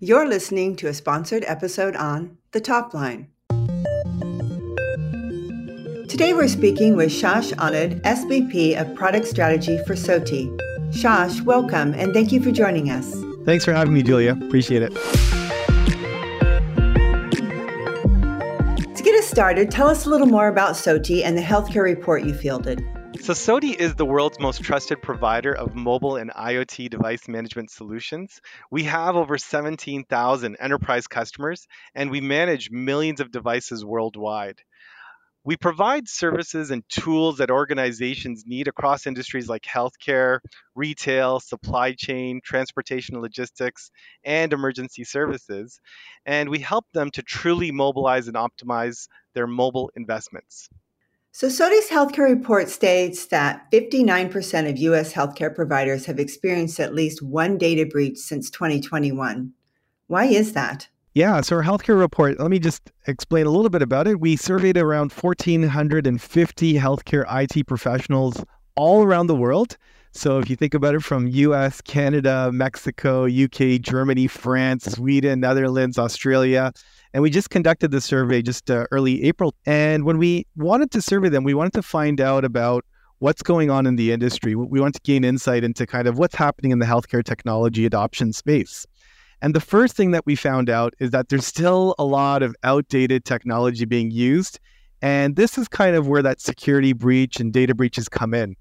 You're listening to a sponsored episode on The Top Line. Today we're speaking with Shash Anand, SVP of Product Strategy for SOTI. Shash, welcome and thank you for joining us. Thanks for having me, Julia. Appreciate it. To get us started, tell us a little more about SOTI and the healthcare report you fielded. So, SOTI is the world's most trusted provider of mobile and IoT device management solutions. We have over 17,000 enterprise customers, and we manage millions of devices worldwide. We provide services and tools that organizations need across industries like healthcare, retail, supply chain, transportation and logistics, and emergency services. And we help them to truly mobilize and optimize their mobile investments. So, SOTI's healthcare report states that 59% of US healthcare providers have experienced at least one data breach since 2021. Why is that? Yeah, so our healthcare report, let me just explain a little bit about it. We surveyed around 1,450 healthcare IT professionals all around the world. So if you think about it from US, Canada, Mexico, UK, Germany, France, Sweden, Netherlands, Australia, and we just conducted the survey just uh, early April. And when we wanted to survey them, we wanted to find out about what's going on in the industry. We want to gain insight into kind of what's happening in the healthcare technology adoption space. And the first thing that we found out is that there's still a lot of outdated technology being used. And this is kind of where that security breach and data breaches come in.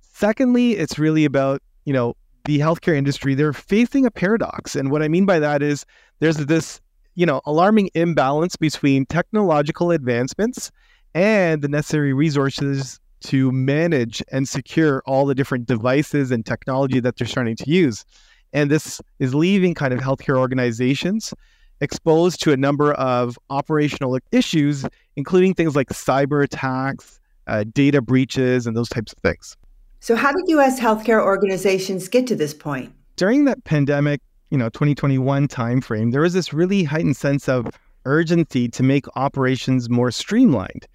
Secondly, it's really about, you know, the healthcare industry, they're facing a paradox. And what I mean by that is there's this, you know, alarming imbalance between technological advancements and the necessary resources to manage and secure all the different devices and technology that they're starting to use. And this is leaving kind of healthcare organizations exposed to a number of operational issues, including things like cyber attacks, uh, data breaches, and those types of things. So, how did U.S. healthcare organizations get to this point? During that pandemic, you know, 2021 timeframe, there was this really heightened sense of urgency to make operations more streamlined.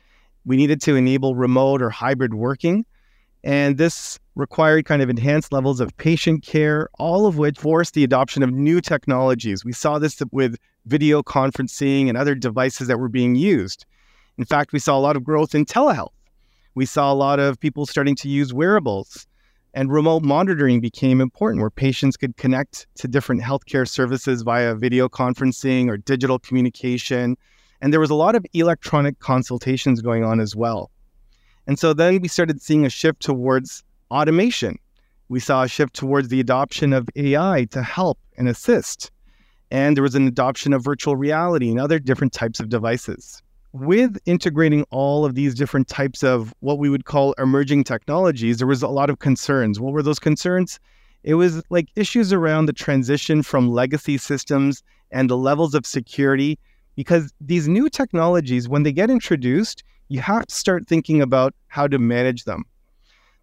We needed to enable remote or hybrid working, and this required kind of enhanced levels of patient care, all of which forced the adoption of new technologies. We saw this with video conferencing and other devices that were being used. In fact, we saw a lot of growth in telehealth. We saw a lot of people starting to use wearables, and remote monitoring became important where patients could connect to different healthcare services via video conferencing or digital communication. And there was a lot of electronic consultations going on as well. And so then we started seeing a shift towards automation. We saw a shift towards the adoption of AI to help and assist. And there was an adoption of virtual reality and other different types of devices. With integrating all of these different types of what we would call emerging technologies, there was a lot of concerns. What were those concerns? It was like issues around the transition from legacy systems and the levels of security, because these new technologies, when they get introduced, you have to start thinking about how to manage them.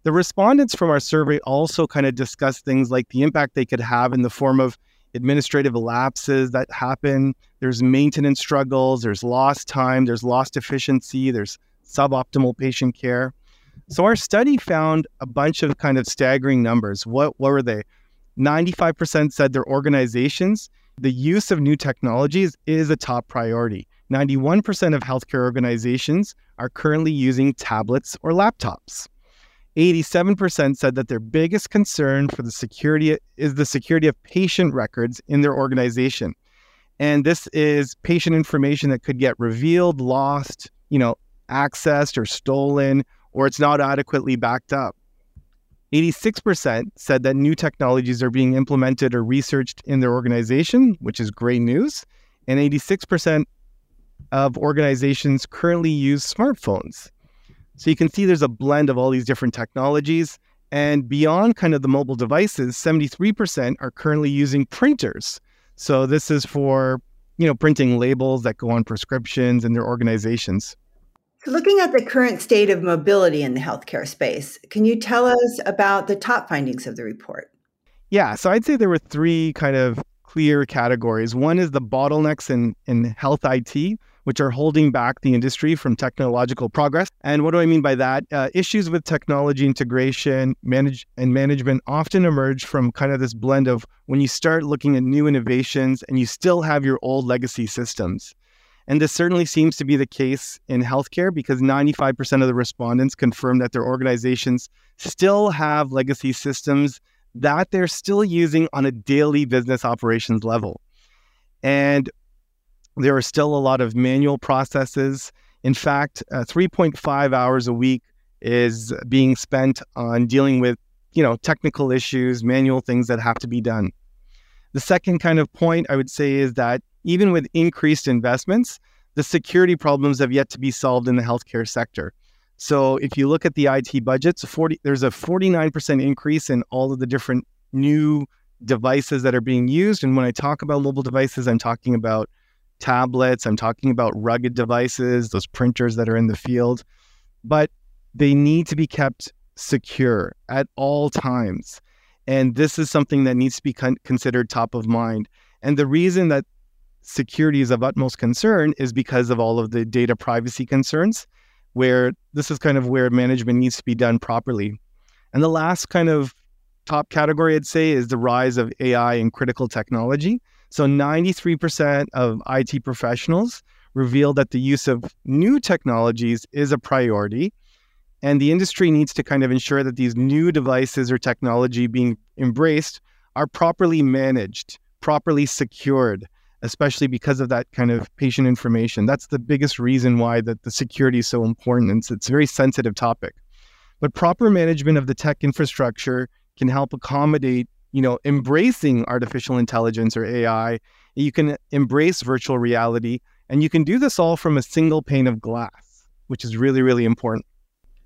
The respondents from our survey also kind of discussed things like the impact they could have in the form of administrative lapses that happen. There's maintenance struggles, there's lost time, there's lost efficiency, there's suboptimal patient care. So our study found a bunch of kind of staggering numbers. What, what were they? 95% said their organizations, the use of new technologies is a top priority. 91% of healthcare organizations are currently using tablets or laptops. 87% said that their biggest concern for the security is the security of patient records in their organization. And this is patient information that could get revealed, lost, you know, accessed or stolen, or it's not adequately backed up. 86% said that new technologies are being implemented or researched in their organization, which is great news. And 86% of organizations currently use smartphones. So you can see there's a blend of all these different technologies. And beyond kind of the mobile devices, 73% are currently using printers. So this is for, you know, printing labels that go on prescriptions and their organizations. So looking at the current state of mobility in the healthcare space, can you tell us about the top findings of the report? Yeah, so I'd say there were three kind of clear categories. One is the bottlenecks in, in health IT, which are holding back the industry from technological progress. And what do I mean by that? Uh, issues with technology integration manage, and management often emerge from kind of this blend of when you start looking at new innovations and you still have your old legacy systems. And this certainly seems to be the case in healthcare because 95% of the respondents confirm that their organizations still have legacy systems that they're still using on a daily business operations level. And there are still a lot of manual processes. In fact, uh, 3.5 hours a week is being spent on dealing with, you know, technical issues, manual things that have to be done. The second kind of point I would say is that even with increased investments, the security problems have yet to be solved in the healthcare sector. So if you look at the IT budgets, 40, there's a 49% increase in all of the different new devices that are being used. And when I talk about mobile devices, I'm talking about tablets, I'm talking about rugged devices, those printers that are in the field, but they need to be kept secure at all times. And this is something that needs to be con- considered top of mind. And the reason that security is of utmost concern is because of all of the data privacy concerns, where this is kind of where management needs to be done properly. And the last kind of top category I'd say is the rise of AI and critical technology. So 93% of IT professionals reveal that the use of new technologies is a priority. And the industry needs to kind of ensure that these new devices or technology being embraced are properly managed, properly secured, especially because of that kind of patient information. That's the biggest reason why that the security is so important. It's, it's a very sensitive topic. But proper management of the tech infrastructure can help accommodate you know, embracing artificial intelligence or AI. You can embrace virtual reality, and you can do this all from a single pane of glass, which is really, really important.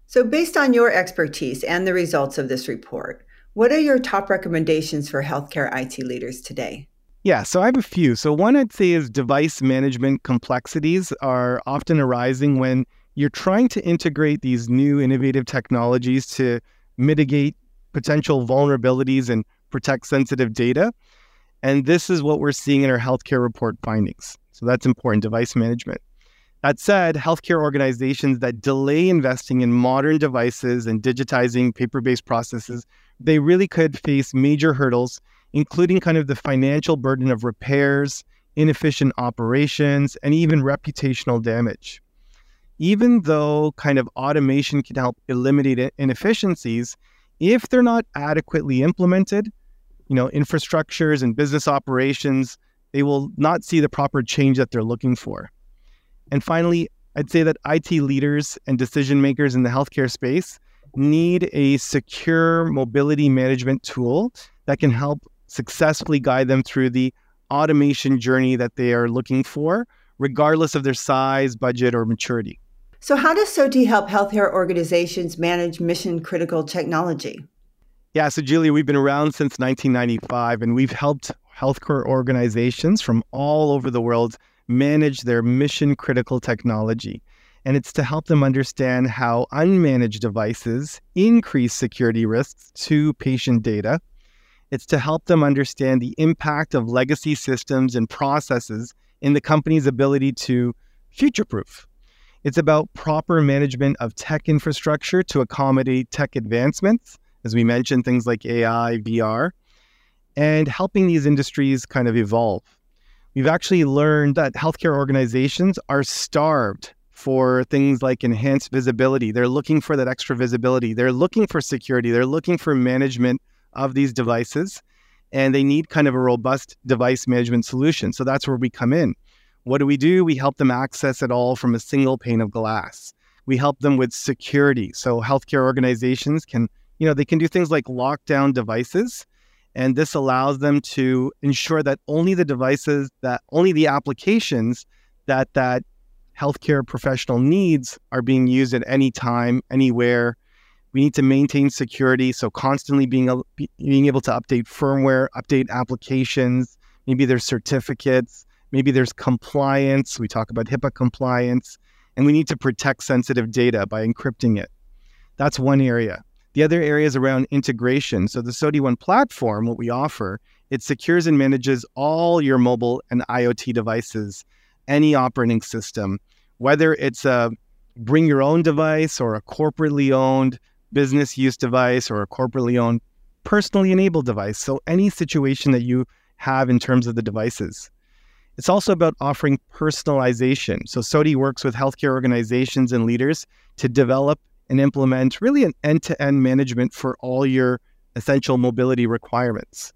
So, based on your expertise and the results of this report, what are your top recommendations for healthcare IT leaders today? Yeah, so I have a few. So, one I'd say is device management complexities are often arising when you're trying to integrate these new innovative technologies to mitigate potential vulnerabilities and protect sensitive data. And this is what we're seeing in our healthcare report findings. So that's important device management. That said, healthcare organizations that delay investing in modern devices and digitizing paper based processes, they really could face major hurdles, including kind of the financial burden of repairs, inefficient operations, and even reputational damage. Even though kind of automation can help eliminate inefficiencies, if they're not adequately implemented, you know, infrastructures and business operations, they will not see the proper change that they're looking for. And finally, I'd say that IT leaders and decision makers in the healthcare space need a secure mobility management tool that can help successfully guide them through the automation journey that they are looking for, regardless of their size, budget, or maturity. So, how does SOTI help healthcare organizations manage mission critical technology? Yeah, so Julia, we've been around since 1995 and we've helped healthcare organizations from all over the world manage their mission critical technology. And it's to help them understand how unmanaged devices increase security risks to patient data. It's to help them understand the impact of legacy systems and processes in the company's ability to future proof. It's about proper management of tech infrastructure to accommodate tech advancements as we mentioned, things like AI, VR, and helping these industries kind of evolve. We've actually learned that healthcare organizations are starved for things like enhanced visibility. They're looking for that extra visibility. They're looking for security. They're looking for management of these devices, and they need kind of a robust device management solution. So that's where we come in. What do we do? We help them access it all from a single pane of glass. We help them with security. So healthcare organizations can you know, they can do things like lock down devices. And this allows them to ensure that only the devices that only the applications that that healthcare professional needs are being used at any time, anywhere. We need to maintain security, so constantly being being able to update firmware, update applications. Maybe there's certificates, maybe there's compliance. We talk about HIPAA compliance, and we need to protect sensitive data by encrypting it. That's one area. The other area is around integration. So the SOTI One platform, what we offer, it secures and manages all your mobile and IoT devices, any operating system, whether it's a bring your own device or a corporately owned business use device or a corporately owned personally enabled device. So any situation that you have in terms of the devices. It's also about offering personalization. So SOTI works with healthcare organizations and leaders to develop and implement really an end-to-end management for all your essential mobility requirements.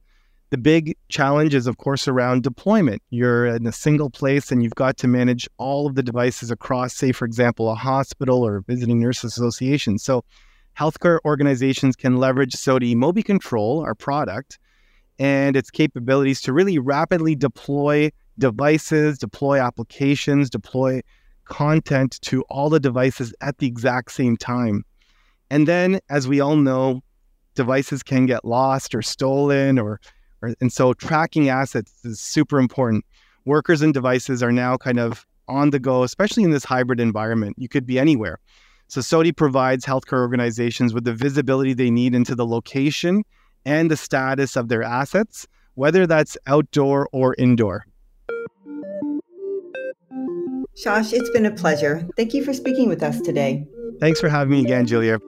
The big challenge is, of course, around deployment. You're in a single place and you've got to manage all of the devices across, say, for example, a hospital or visiting nurse association. So, healthcare organizations can leverage SOTI MobiControl, our product, and its capabilities to really rapidly deploy devices, deploy applications, deploy content to all the devices at the exact same time. And then, as we all know, devices can get lost or stolen or and so tracking assets is super important. Workers and devices are now kind of on the go, especially in this hybrid environment. You could be anywhere. So SOTI provides healthcare organizations with the visibility they need into the location and the status of their assets, whether that's outdoor or indoor. Shash, it's been a pleasure. Thank you for speaking with us today. Thanks for having me again, Julia.